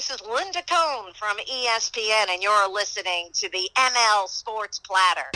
This is Linda Cohn from ESPN, and you're listening to the ML Sports Platter.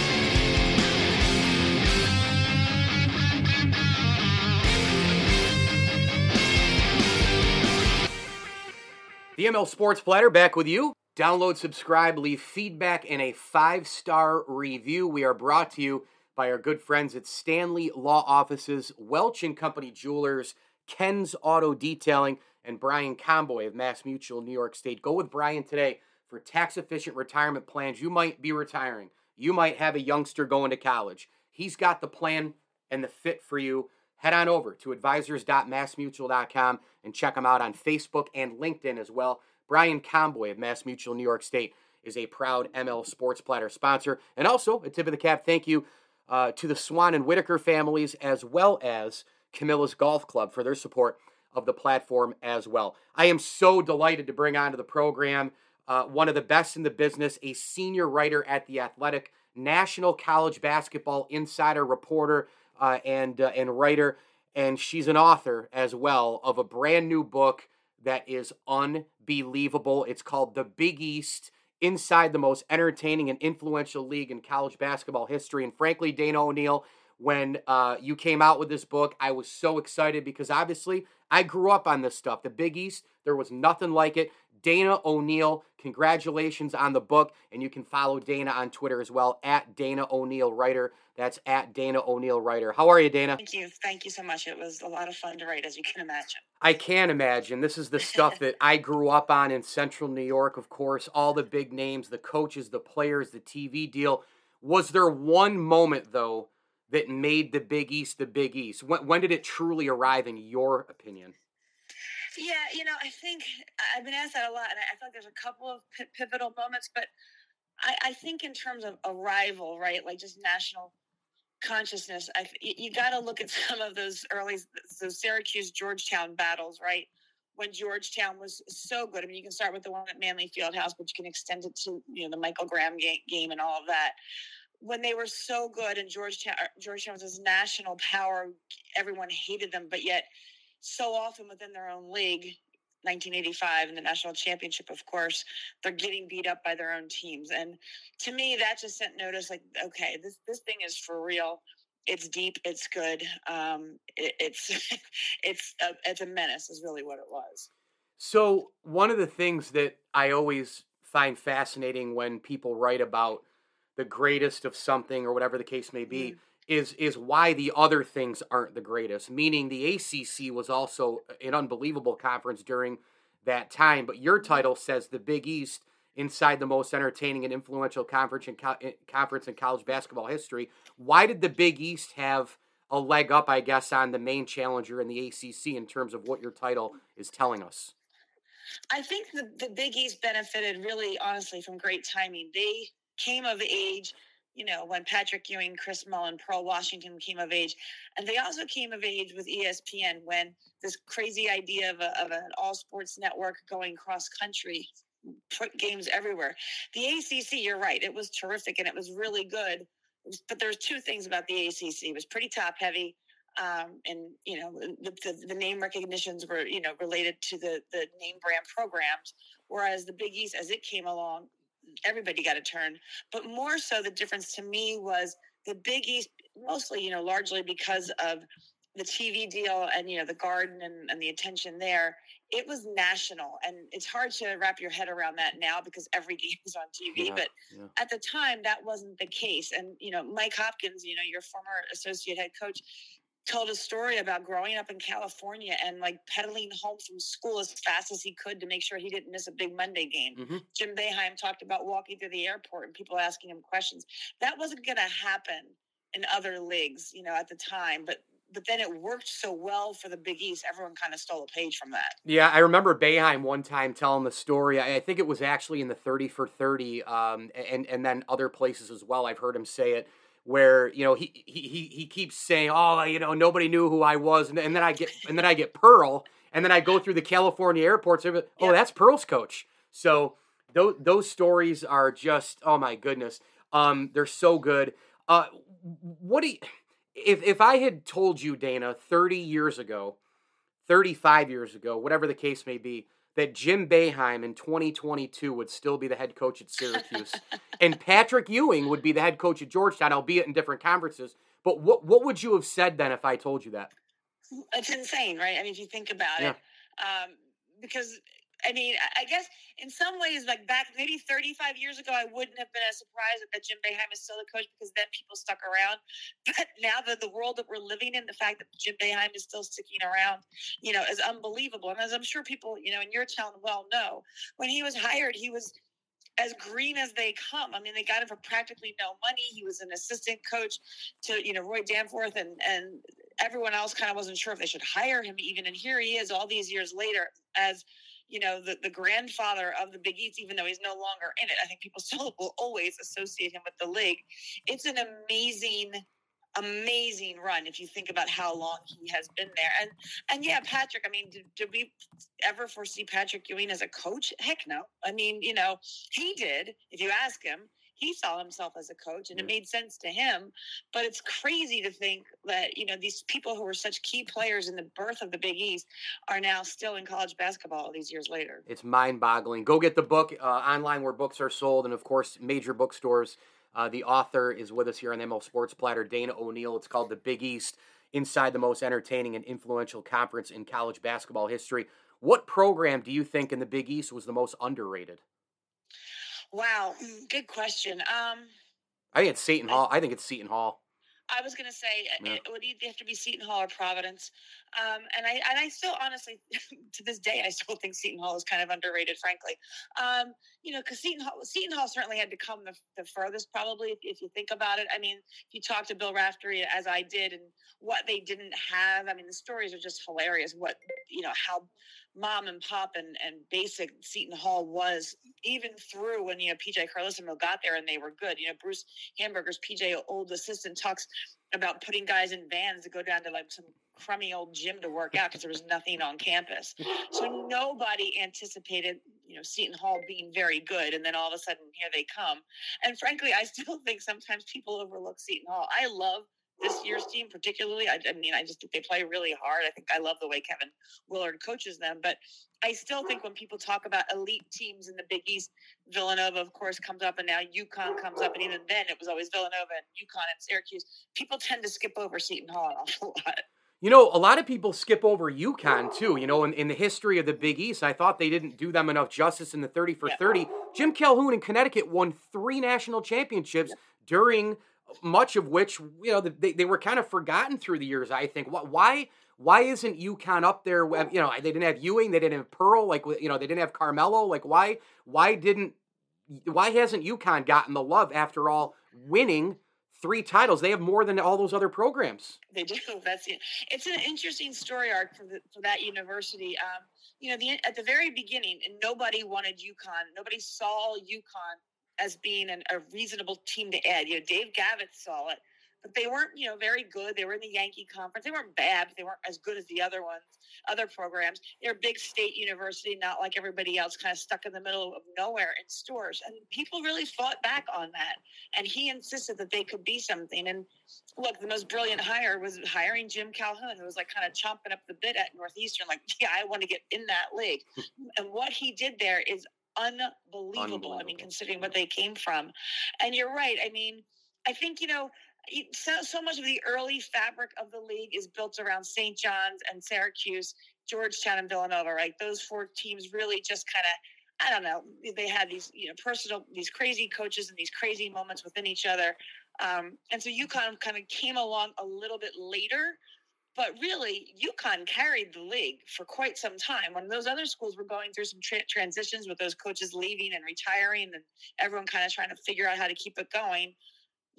The ML Sports Platter back with you. Download, subscribe, leave feedback, and a five star review. We are brought to you by our good friends at Stanley Law Offices, Welch and Company Jewelers, Ken's Auto Detailing, and Brian Comboy of Mass Mutual, New York State. Go with Brian today for tax efficient retirement plans. You might be retiring, you might have a youngster going to college. He's got the plan and the fit for you. Head on over to advisors.massmutual.com and check him out on Facebook and LinkedIn as well. Brian Comboy of Mass Mutual New York State is a proud ML Sports Platter sponsor. And also, a tip of the cap thank you uh, to the Swan and Whitaker families as well as Camillus Golf Club for their support of the platform as well. I am so delighted to bring onto the program uh, one of the best in the business, a senior writer at The Athletic, national college basketball insider reporter uh, and uh, and writer, and she's an author as well of a brand new book that is unbelievable. It's called The Big East: Inside the Most Entertaining and Influential League in College Basketball History. And frankly, Dana O'Neill, when uh, you came out with this book, I was so excited because obviously I grew up on this stuff. The Big East, there was nothing like it. Dana O'Neill, congratulations on the book. And you can follow Dana on Twitter as well, at Dana O'Neill Writer. That's at Dana O'Neill Writer. How are you, Dana? Thank you. Thank you so much. It was a lot of fun to write, as you can imagine. I can imagine. This is the stuff that I grew up on in central New York, of course. All the big names, the coaches, the players, the TV deal. Was there one moment, though, that made the Big East the Big East? When, when did it truly arrive, in your opinion? Yeah, you know, I think I've been asked that a lot, and I feel like there's a couple of p- pivotal moments, but I, I, think in terms of arrival, right, like just national consciousness, I, you, got to look at some of those early, those Syracuse Georgetown battles, right? When Georgetown was so good. I mean, you can start with the one at Manley Fieldhouse, but you can extend it to you know the Michael Graham game and all of that when they were so good and Georgetown Georgetown was this national power, everyone hated them, but yet so often within their own league 1985 in the national championship of course they're getting beat up by their own teams. And to me that just sent notice like okay this this thing is for real. It's deep it's good um it, it's it's a, it's a menace is really what it was. So one of the things that i always find fascinating when people write about the greatest of something or whatever the case may be mm is is why the other things aren't the greatest. Meaning the ACC was also an unbelievable conference during that time, but your title says the Big East inside the most entertaining and influential conference in, co- conference in college basketball history. Why did the Big East have a leg up, I guess, on the main challenger in the ACC in terms of what your title is telling us? I think the, the Big East benefited really, honestly, from great timing. They came of age you know, when Patrick Ewing, Chris Mullin, Pearl Washington came of age. And they also came of age with ESPN when this crazy idea of, a, of an all sports network going cross country put games everywhere. The ACC, you're right, it was terrific and it was really good. But there's two things about the ACC. It was pretty top heavy. Um, and you know the, the, the, name recognitions were you know related to the the name brand programs, whereas the Big East, as it came along, everybody got a turn. But more so, the difference to me was the Big East, mostly, you know, largely because of the TV deal and, you know, the garden and, and the attention there. It was national. And it's hard to wrap your head around that now because every game is on TV. Yeah, but yeah. at the time, that wasn't the case. And, you know, Mike Hopkins, you know, your former associate head coach, told a story about growing up in California and like pedaling home from school as fast as he could to make sure he didn't miss a big Monday game. Mm-hmm. Jim Boeheim talked about walking through the airport and people asking him questions. That wasn't going to happen in other leagues, you know, at the time, but but then it worked so well for the Big East. Everyone kind of stole a page from that. Yeah, I remember Boeheim one time telling the story. I, think it was actually in the thirty for thirty, um, and and then other places as well. I've heard him say it where you know he he he keeps saying, "Oh, you know, nobody knew who I was," and, and then I get and then I get Pearl, and then I go through the California airports. And, oh, yeah. that's Pearl's coach. So those those stories are just oh my goodness, um, they're so good. Uh, what do you, if if I had told you, Dana, thirty years ago, thirty five years ago, whatever the case may be, that Jim Boeheim in 2022 would still be the head coach at Syracuse, and Patrick Ewing would be the head coach at Georgetown, albeit in different conferences. But what what would you have said then if I told you that? It's insane, right? I mean, if you think about yeah. it, um, because I mean, I guess in some ways, like back maybe 35 years ago, I wouldn't have been as surprised that Jim Boeheim is still the coach because then people stuck around. But now that the world that we're living in, the fact that Jim Boeheim is still sticking around, you know, is unbelievable. And as I'm sure people, you know, in your town well know, when he was hired, he was as green as they come. I mean, they got him for practically no money. He was an assistant coach to, you know, Roy Danforth and and everyone else kind of wasn't sure if they should hire him even. And here he is all these years later as you know, the, the grandfather of the Big East, even though he's no longer in it. I think people still will always associate him with the league. It's an amazing, amazing run if you think about how long he has been there. And and yeah, Patrick, I mean, did, did we ever foresee Patrick Ewing as a coach? Heck no. I mean, you know, he did, if you ask him he saw himself as a coach and it made sense to him. But it's crazy to think that, you know, these people who were such key players in the birth of the Big East are now still in college basketball all these years later. It's mind boggling. Go get the book uh, online where books are sold and, of course, major bookstores. Uh, the author is with us here on ML Sports Platter, Dana O'Neill. It's called The Big East Inside the Most Entertaining and Influential Conference in College Basketball History. What program do you think in the Big East was the most underrated? Wow, mm, good question. Um, I think it's Seton Hall. I think it's Seton Hall. I was going to say uh, yeah. it would either have to be Seton Hall or Providence, um, and I and I still honestly to this day I still think Seton Hall is kind of underrated, frankly. Um, you know, because Seton Hall Seton Hall certainly had to come the, the furthest, probably if, if, you think about it. I mean, if you talk to Bill Raftery as I did, and what they didn't have, I mean, the stories are just hilarious. What you know, how mom and pop and, and basic Seton Hall was, even through when, you know, PJ Carlesimo got there and they were good. You know, Bruce Hamburger's PJ old assistant talks about putting guys in vans to go down to like some crummy old gym to work out because there was nothing on campus. So nobody anticipated, you know, Seton Hall being very good. And then all of a sudden here they come. And frankly, I still think sometimes people overlook Seton Hall. I love this year's team particularly. I, I, mean, I just think they play really hard. I think I love the way Kevin Willard coaches them. But I still think when people talk about elite teams in the Big East, Villanova, of course, comes up, and now UConn comes up, and even then it was always Villanova and UConn and Syracuse. People tend to skip over Seton Hall an awful lot. You know, a lot of people skip over UConn too. You know, in, in the history of the Big East, I thought they didn't do them enough justice in the 30 for yeah. 30. Jim Calhoun in Connecticut won three national championships yeah. during much of which you know they, they were kind of forgotten through the years. I think why why isn't UConn up there? You know they didn't have Ewing, they didn't have Pearl, like you know they didn't have Carmelo. Like why why didn't why hasn't UConn gotten the love after all winning? Three titles. They have more than all those other programs. They do. That's it. It's an interesting story arc for, the, for that university. Um, you know, the, at the very beginning, nobody wanted UConn. Nobody saw UConn as being an, a reasonable team to add. You know, Dave Gavitt saw it, but they weren't, you know, very good. They were in the Yankee Conference. They weren't bad, but they weren't as good as the other ones, other programs. They're a big state university, not like everybody else, kind of stuck in the middle of nowhere in Storrs. And people really fought back on that. And he insisted that they could be something. And look, the most brilliant hire was hiring Jim Calhoun, who was like kind of chomping up the bit at Northeastern, like, yeah, I want to get in that league. and what he did there is unbelievable. unbelievable. I mean, considering what they came from. And you're right. I mean, I think, you know, so, so much of the early fabric of the league is built around St. John's and Syracuse, Georgetown and Villanova, right? Those four teams really just kind of I don't know. They had these, you know, personal, these crazy coaches and these crazy moments within each other. Um, and so UConn kind of came along a little bit later, but really, UConn carried the league for quite some time. When those other schools were going through some tra- transitions with those coaches leaving and retiring, and everyone kind of trying to figure out how to keep it going,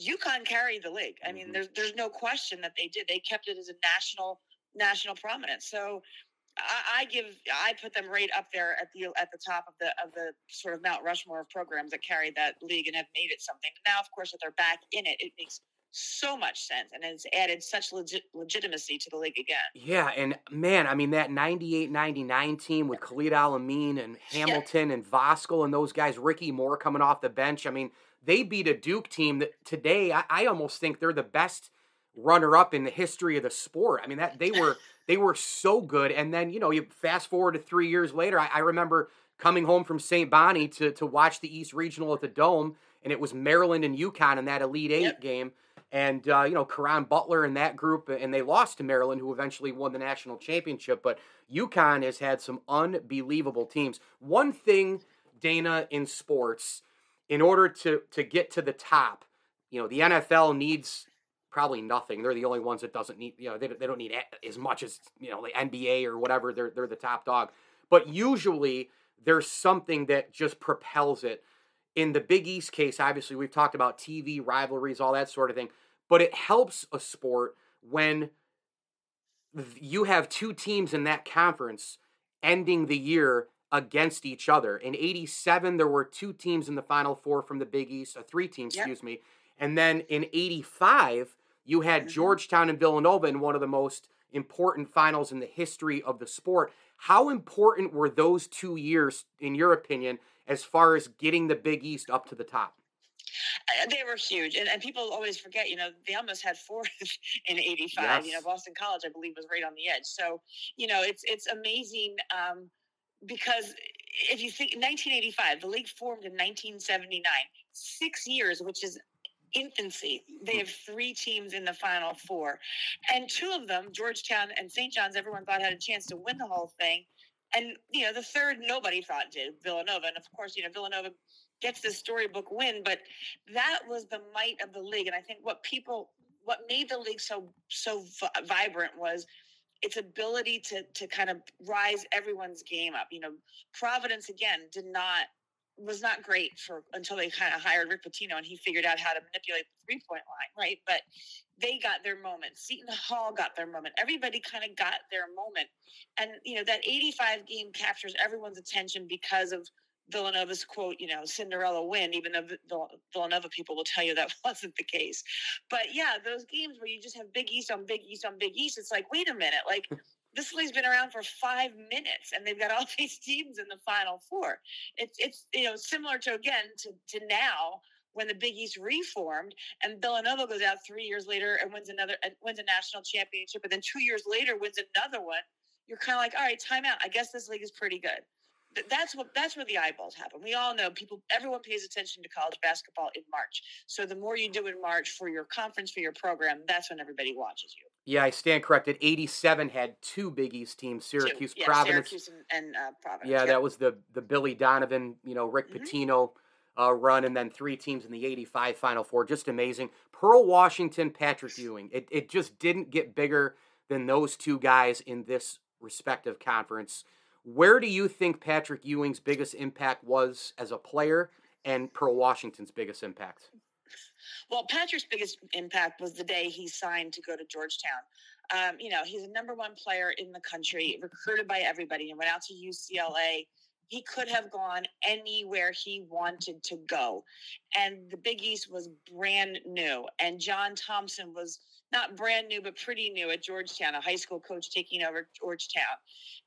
UConn carried the league. I mean, mm-hmm. there's there's no question that they did. They kept it as a national national prominence. So I, I, give I put them right up there at the at the top of the of the sort of Mount Rushmore of programs that carried that league and have made it something. Now, of course, that they're back in it, it makes so much sense and has added such legit- legitimacy to the league again. Yeah, and man, I mean that 98-99 team with Khalid El-Amin and Hamilton yeah. and Voskuhl and those guys, Ricky Moore coming off the bench. I mean, they beat a Duke team that today I, I almost think they're the best runner up in the history of the sport. I mean that they were they were so good. And then you know you fast forward to three years later. I, I remember coming home from St. Bonnie to to watch the East Regional at the Dome, and it was Maryland and UConn in that Elite Eight yep. game. And uh, you know Caron Butler and that group, and they lost to Maryland, who eventually won the national championship. But UConn has had some unbelievable teams. One thing, Dana, in sports, in order to to get to the top, you know the NFL needs probably nothing. They're the only ones that doesn't need, you know, they, they don't need as much as, you know, the NBA or whatever. They're, they're the top dog. But usually there's something that just propels it. In the Big East case, obviously, we've talked about TV, rivalries, all that sort of thing. But it helps a sport when you have two teams in that conference ending the year against each other. In 87, there were two teams in the Final Four from the Big East, uh, three teams, yep. excuse me. And then in 85, you had mm-hmm. Georgetown and Villanova in one of the most important finals in the history of the sport. How important were those two years, in your opinion, as far as getting the Big East up to the top? Uh, they were huge, and, and people always forget. You know, they almost had four in '85. Yes. You know, Boston College, I believe, was right on the edge. So, you know, it's it's amazing um, because if you think 1985, the league formed in 1979, six years, which is infancy. They hmm. have three teams in the final four. And two of them, Georgetown and St. John's, everyone thought had a chance to win the whole thing. And, you know, the third, nobody thought did, Villanova. And of course, you know, Villanova gets the storybook win, but that was the might of the league. And I think what people, what made the league so, so vibrant was its ability to, to kind of rise everyone's game up. You know, Providence, again, did not was not great for until they kind of hired Rick Pitino and he figured out how to manipulate the three point line, right? But they got their moment. Seton Hall got their moment. Everybody kind of got their moment. And, you know, that 85 game captures everyone's attention because of Villanova's quote, you know, Cinderella win, even though the Villanova people will tell you that wasn't the case. But yeah, those games where you just have Big East on Big East on Big East, it's like, wait a minute, like this league's been around for five minutes and they've got all these teams in the final four. It's it's you know similar to again to to now when the Big East reformed and Villanova goes out three years later and wins another and wins a national championship and then two years later wins another one. You're kind of like, all right, time out. I guess this league is pretty good that's what that's where the eyeballs happen. We all know people. Everyone pays attention to college basketball in March. So the more you do in March for your conference for your program, that's when everybody watches you. Yeah, I stand corrected. Eighty-seven had two Big East teams: Syracuse, yeah, Providence, Syracuse and, and uh, Providence. Yeah, yep. that was the the Billy Donovan, you know, Rick mm-hmm. Pitino uh, run, and then three teams in the '85 Final Four. Just amazing. Pearl Washington, Patrick Ewing. It it just didn't get bigger than those two guys in this respective conference. Where do you think Patrick Ewing's biggest impact was as a player and Pearl Washington's biggest impact? Well, Patrick's biggest impact was the day he signed to go to Georgetown. Um, you know, he's a number one player in the country, recruited by everybody, and went out to UCLA. He could have gone anywhere he wanted to go. And the Big East was brand new. And John Thompson was not brand new, but pretty new at Georgetown, a high school coach taking over Georgetown.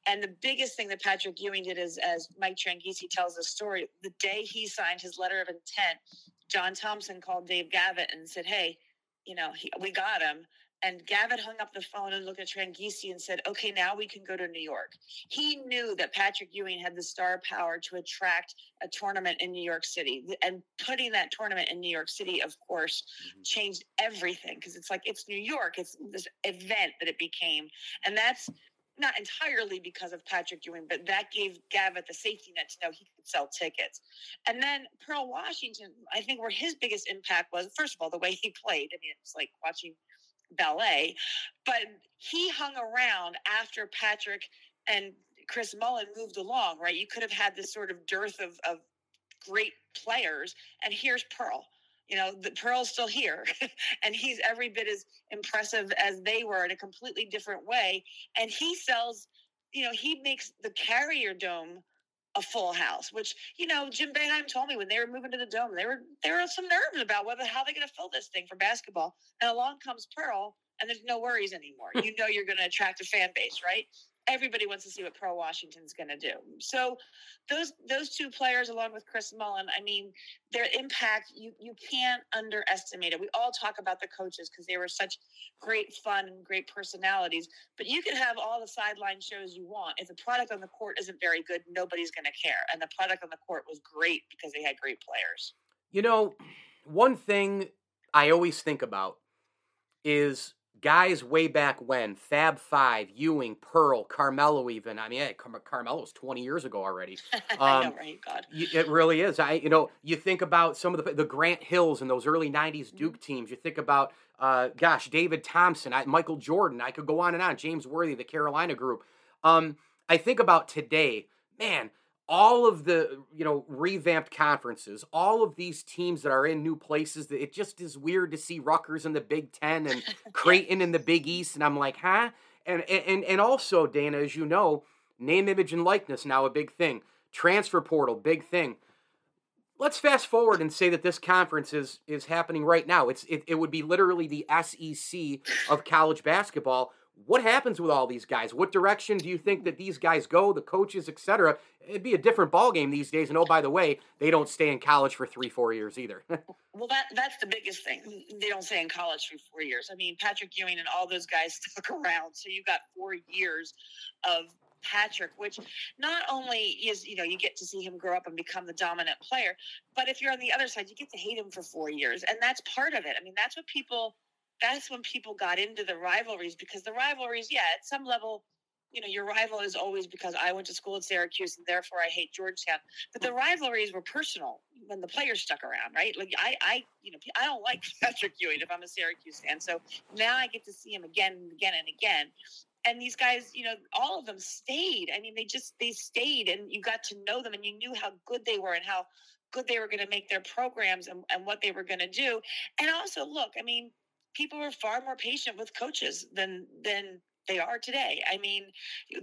And the biggest thing that Patrick Ewing did is, as Mike Tranghese tells the story, the day he signed his letter of intent, John Thompson called Dave Gavitt and said, Hey, you know, he, we got him. And Gavitt hung up the phone and looked at Tranghese and said, okay, now we can go to New York. He knew that Patrick Ewing had the star power to attract a tournament in New York City. And putting that tournament in New York City, of course, mm-hmm. changed everything because it's like, it's New York. It's this event that it became. And that's not entirely because of Patrick Ewing, but that gave Gavitt the safety net to know he could sell tickets. And then Pearl Washington, I think where his biggest impact was, first of all, the way he played. I mean, it's like watching ballet, but he hung around after Patrick and Chris Mullin moved along, right? You could have had this sort of dearth of, of great players, and here's Pearl. You know, the Pearl's still here, and he's every bit as impressive as they were in a completely different way. And he sells, you know, he makes the Carrier Dome a full house, which you know Jim Boeheim told me when they were moving to the dome, they were there were some nerves about whether how they're going to fill this thing for basketball. And along comes Pearl, and there's no worries anymore. Hmm. you know you're going to attract a fan base, right? Everybody wants to see what Pearl Washington's going to do. So those those two players, along with Chris Mullin, I mean, their impact you you can't underestimate it. We all talk about the coaches because they were such great fun and great personalities, but you can have all the sideline shows you want. If the product on the court isn't very good, nobody's going to care. And the product on the court was great because they had great players. You know, one thing I always think about is guys way back when Fab Five, Ewing, Pearl, Carmelo. Even I mean, hey, Car- Carmelo's twenty years ago already. Um, I know, right? God, it really is. I you know you think about some of the the Grant Hills and those early '90s Duke mm-hmm. teams. You think about uh, gosh, David Thompson, I, Michael Jordan. I could go on and on. James Worthy, the Carolina group. Um, I think about today, man all of the you know revamped conferences, all of these teams that are in new places. It just is weird to see Rutgers in the Big Ten and Creighton in the Big East, and I'm like, huh? And and and also, Dana, as you know, name, image, and likeness now a big thing. Transfer portal, big thing. Let's fast forward and say that this conference is is happening right now. It's it, it would be literally the SEC of college basketball what happens with all these guys? What direction do you think that these guys go, the coaches, etc.? It'd be a different ball game these days. And oh, by the way, they don't stay in college for three, four years either. well, that that's the biggest thing. They don't stay in college for four years. I mean, Patrick Ewing and all those guys stuck around, so you got four years of Patrick, which not only is, you know, you get to see him grow up and become the dominant player, but if you're on the other side, you get to hate him for four years. And that's part of it. I mean, that's what people that's when people got into the rivalries because the rivalries, yeah, at some level, you know, your rival is always because I went to school at Syracuse and therefore I hate Georgetown. But the rivalries were personal when the players stuck around, right? Like I, I, you know, I don't like Patrick Ewing if I'm a Syracuse fan. So now I get to see him again and again and again. And these guys, you know, all of them stayed. I mean, they just they stayed, and you got to know them, and you knew how good they were and how good they were going to make their programs and, and what they were going to do. And also, look, I mean, people were far more patient with coaches than than they are today. I mean,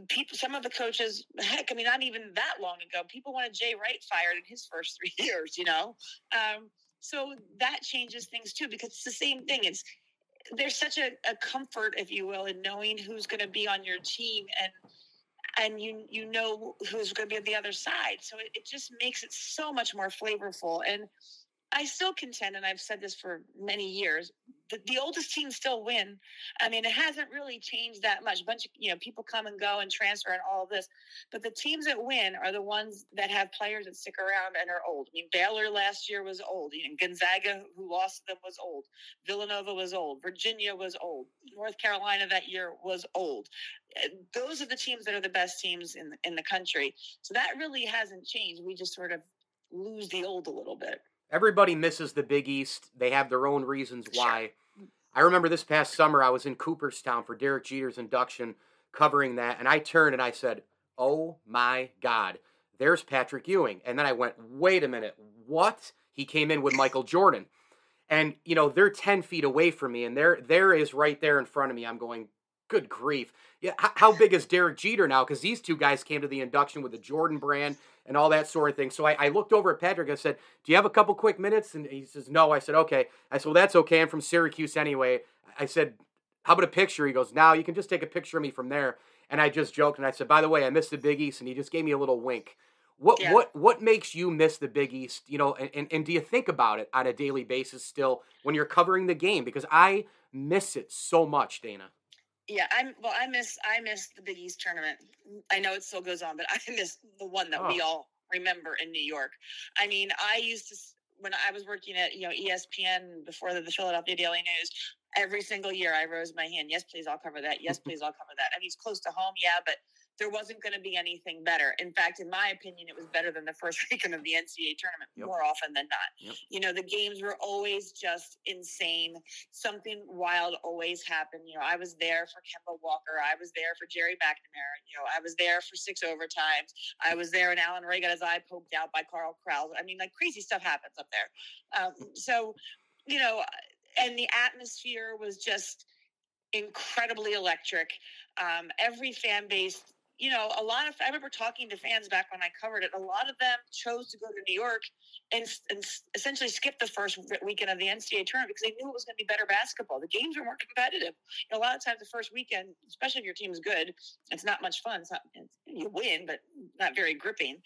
people. Some of the coaches, heck, I mean, not even that long ago, people wanted Jay Wright fired in his first three years. You know, um, so that changes things too because it's the same thing. It's there's such a, a comfort, if you will, in knowing who's going to be on your team and and you you know who's going to be on the other side. So it, it just makes it so much more flavorful and I still contend, and I've said this for many years, the, the oldest teams still win. I mean, it hasn't really changed that much. A bunch of you know people come and go and transfer and all of this, but the teams that win are the ones that have players that stick around and are old. I mean, Baylor last year was old. You know, Gonzaga, who lost them, was old. Villanova was old. Virginia was old. North Carolina that year was old. Those are the teams that are the best teams in in the country. So that really hasn't changed. We just sort of lose the old a little bit. Everybody misses the Big East. They have their own reasons why. I remember this past summer, I was in Cooperstown for Derek Jeter's induction, covering that, and I turned and I said, Oh my God, there's Patrick Ewing. And then I went, Wait a minute, what? He came in with Michael Jordan. And, you know, they're 10 feet away from me, and there, there is right there in front of me. I'm going, Good grief. Yeah, how big is Derek Jeter now? Because these two guys came to the induction with the Jordan brand and all that sort of thing. So I, I, looked over at Patrick. I said, "Do you have a couple quick minutes?" And he says, "No." I said, "Okay." I said, "Well, that's okay. I'm from Syracuse anyway." I said, "How about a picture?" He goes, "Now you can just take a picture of me from there." And I just joked and I said, "By the way, I missed the Big East," and he just gave me a little wink. What yeah. what what makes you miss the Big East? You know, and, and, and do you think about it on a daily basis still when you're covering the game? Because I miss it so much, Dana. Yeah, I'm. Well, I miss I miss the Big East tournament. Mm, I know it still goes on, but I miss the one that oh. we all remember in New York. I mean, I used to when I was working at you know ESPN before the, the Philadelphia Daily News. Every single year, I rose my hand. Yes, please, I'll cover that. Yes, please, I'll cover that. I mean, it's close to home, yeah, but there wasn't going to be anything better. In fact, in my opinion, it was better than the first weekend of the NCAA tournament yep. more often than not. Yep. You know, the games were always just insane. Something wild always happened. You know, I was there for Kemba Walker. I was there for Gerry McNamara. You know, I was there for six overtimes. I was there and Allan Ray got his eye poked out by Carl Krause. I mean, like crazy stuff happens up there. Um, so, you know, and the atmosphere was just incredibly electric. Um, every fan base you know, a lot of I remember talking to fans back when I covered it. A lot of them chose to go to New York and, and essentially skip the first weekend of the NCAA tournament because they knew it was going to be better basketball. The games were more competitive. You know, a lot of times, the first weekend, especially if your team is good, it's not much fun. It's not it's, you win, but not very gripping.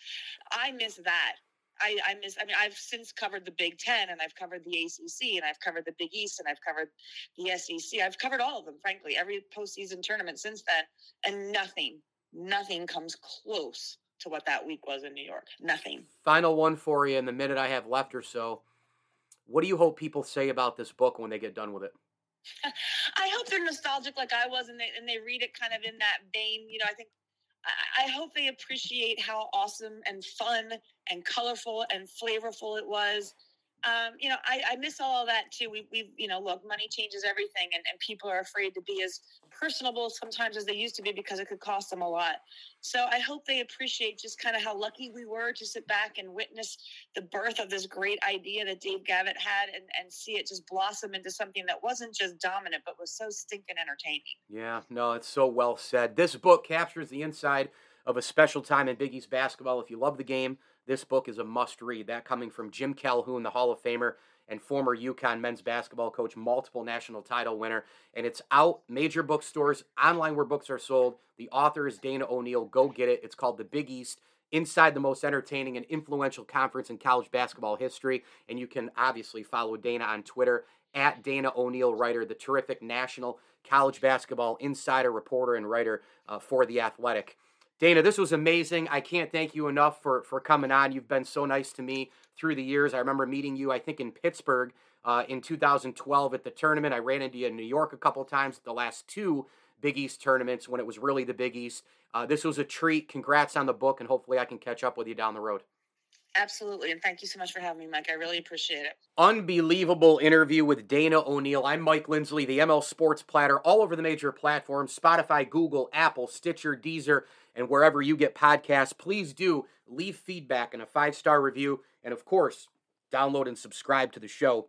I miss that. I, I miss. I mean, I've since covered the Big Ten, and I've covered the ACC, and I've covered the Big East, and I've covered the SEC. I've covered all of them, frankly, every postseason tournament since then, and nothing, nothing comes close to what that week was in New York. Nothing. Final one for you in the minute I have left or so. What do you hope people say about this book when they get done with it? I hope they're nostalgic like I was, and they and they read it kind of in that vein. You know, I think I hope they appreciate how awesome and fun and colorful and flavorful it was. Um, you know, I, I, miss all of that too. We, we, you know, look, money changes everything, and, and people are afraid to be as personable sometimes as they used to be because it could cost them a lot. So I hope they appreciate just kind of how lucky we were to sit back and witness the birth of this great idea that Dave Gavitt had, and, and see it just blossom into something that wasn't just dominant, but was so stinking entertaining. Yeah, no, it's so well said. This book captures the inside of a special time in Big East basketball. If you love the game this book is a must read. That coming from Jim Calhoun, the Hall of Famer and former UConn men's basketball coach, multiple national title winner. And it's out major bookstores, online where books are sold. The author is Dana O'Neill. Go get it. It's called The Big East Inside the Most Entertaining and Influential Conference in College Basketball History. And you can obviously follow Dana on Twitter at Dana O'Neill, writer, the terrific national college basketball insider, reporter, and writer uh, for The Athletic. Dana, this was amazing. I can't thank you enough for, for coming on. You've been so nice to me through the years. I remember meeting you, I think, in Pittsburgh uh, in 2012 at the tournament. I ran into you in New York a couple times at the last two Big East tournaments when it was really the Big East. Uh, this was a treat. Congrats on the book, and hopefully I can catch up with you down the road. Absolutely. And thank you so much for having me, Mike. I really appreciate it. Unbelievable interview with Dana O'Neill. I'm Mike Lindsley, the ML Sports Platter, all over the major platforms Spotify, Google, Apple, Stitcher, Deezer, and wherever you get podcasts. Please do leave feedback and a five star review. And of course, download and subscribe to the show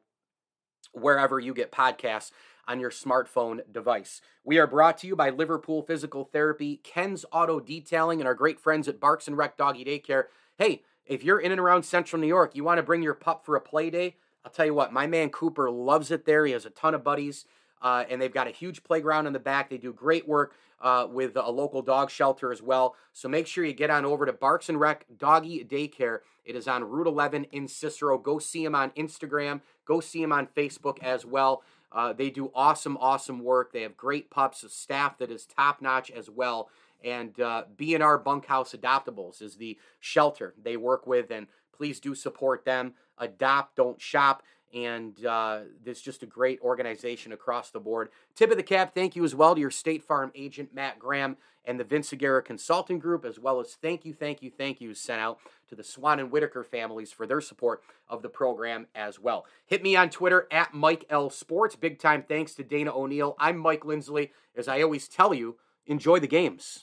wherever you get podcasts on your smartphone device. We are brought to you by Liverpool Physical Therapy, Ken's Auto Detailing, and our great friends at Barks and Rec Doggy Daycare. Hey, if you're in and around central New York, you want to bring your pup for a play day, I'll tell you what, my man Cooper loves it there. He has a ton of buddies, uh, and they've got a huge playground in the back. They do great work uh, with a local dog shelter as well. So make sure you get on over to Barks and Rec Doggy Daycare. It is on Route 11 in Cicero. Go see them on Instagram. Go see them on Facebook as well. Uh, they do awesome, awesome work. They have great pups, a staff that is top notch as well and uh, B&R Bunkhouse Adoptables is the shelter they work with, and please do support them. Adopt, don't shop, and uh, is just a great organization across the board. Tip of the cap, thank you as well to your State Farm agent, Matt Graham, and the Vince Aguirre Consulting Group, as well as thank you, thank you, thank you sent out to the Swan and Whitaker families for their support of the program as well. Hit me on Twitter at Mike L Sports. Big time thanks to Dana O'Neill. I'm Mike Lindsley. As I always tell you, enjoy the games.